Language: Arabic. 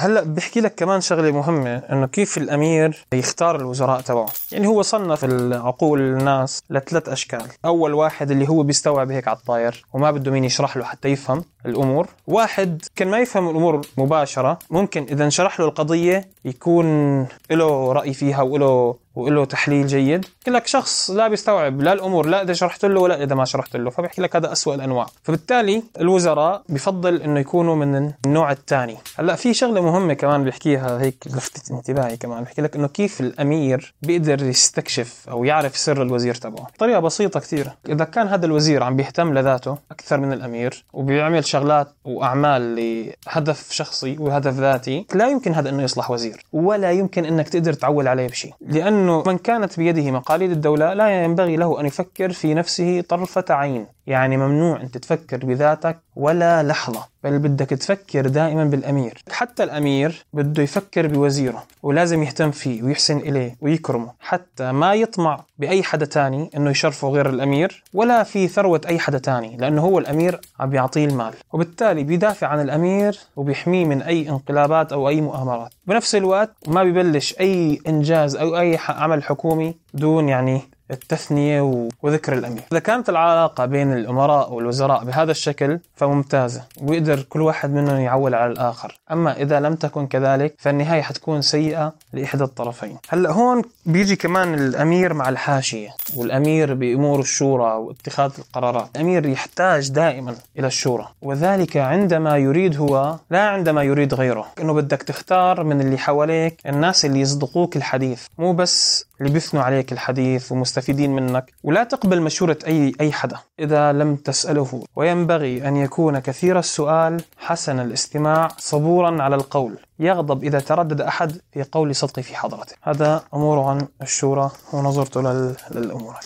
هلأ بحكي لك كمان شغلة مهمة إنه كيف الأمير يختار الوزراء تبعه؟ يعني هو صنف العقول الناس لثلاث أشكال. أول واحد اللي هو بيستوعب هيك على الطاير وما بده مين يشرح له حتى يفهم الأمور. واحد كان ما يفهم الأمور مباشرة ممكن إذا انشرح له القضية يكون له رأي فيها وله وله تحليل جيد بحكي لك شخص لا بيستوعب لا الأمور لا إذا شرحت له ولا إذا ما شرحت له فبحكي لك هذا أسوأ الأنواع. فبالتالي الوزراء بفضل إنه يكونوا من النوع الثاني. هلأ في شغلة مهمة كمان بحكيها هيك لفتت انتباهي كمان بحكي لك إنه كيف الأمير بيقدر يستكشف أو يعرف سر الوزير تبعه. بطريقة بسيطة كثير. إذا كان هذا الوزير عم بيهتم لذاته أكثر من الأمير وبيعمل شغلات وأعمال لهدف شخصي وهدف ذاتي لا يمكن هذا إنه يصلح وزير ولا يمكن إنك تقدر تعول عليه بشيء. لأنه من كانت بيده مقاليد الدولة لا ينبغي له أن يفكر في نفسه طرفة عين. يعني ممنوع انت تفكر بذاتك ولا لحظة بل بدك تفكر دائما بالأمير. حتى الأمير بده يفكر بوزيره ولازم يهتم فيه ويحسن إليه ويكرمه حتى ما يطمع بأي حدا تاني إنه يشرفه غير الأمير ولا في ثروة أي حدا تاني لأنه هو الأمير عم بيعطيه المال. وبالتالي بيدافع عن الأمير وبيحميه من أي انقلابات أو أي مؤامرات. بنفس الوقت ما ببلش أي إنجاز أو أي عمل حكومي دون يعني التثنية وذكر الأمير. إذا كانت العلاقة بين الأمراء والوزراء بهذا الشكل فممتازة ويقدر كل واحد منهم يعول على الآخر. أما إذا لم تكن كذلك فالنهاية حتكون سيئة لإحدى الطرفين. هلأ هون بيجي كمان الأمير مع الحاشية والأمير بأمور الشورى واتخاذ القرارات. الأمير يحتاج دائما إلى الشورى وذلك عندما يريد هو لا عندما يريد غيره. إنه بدك تختار من اللي حواليك الناس اللي يصدقوك الحديث مو بس اللي بيثنوا عليك الحديث ومستفيدين منك ولا تقبل مشورة أي أي حدا. إذا لم تسأله وينبغي أن يكون كثير السؤال حسن الاستماع صبورا على القول. يغضب إذا تردد أحد في قول صدقي في حضرته. هذا أمور عن الشورى ونظرته للأمور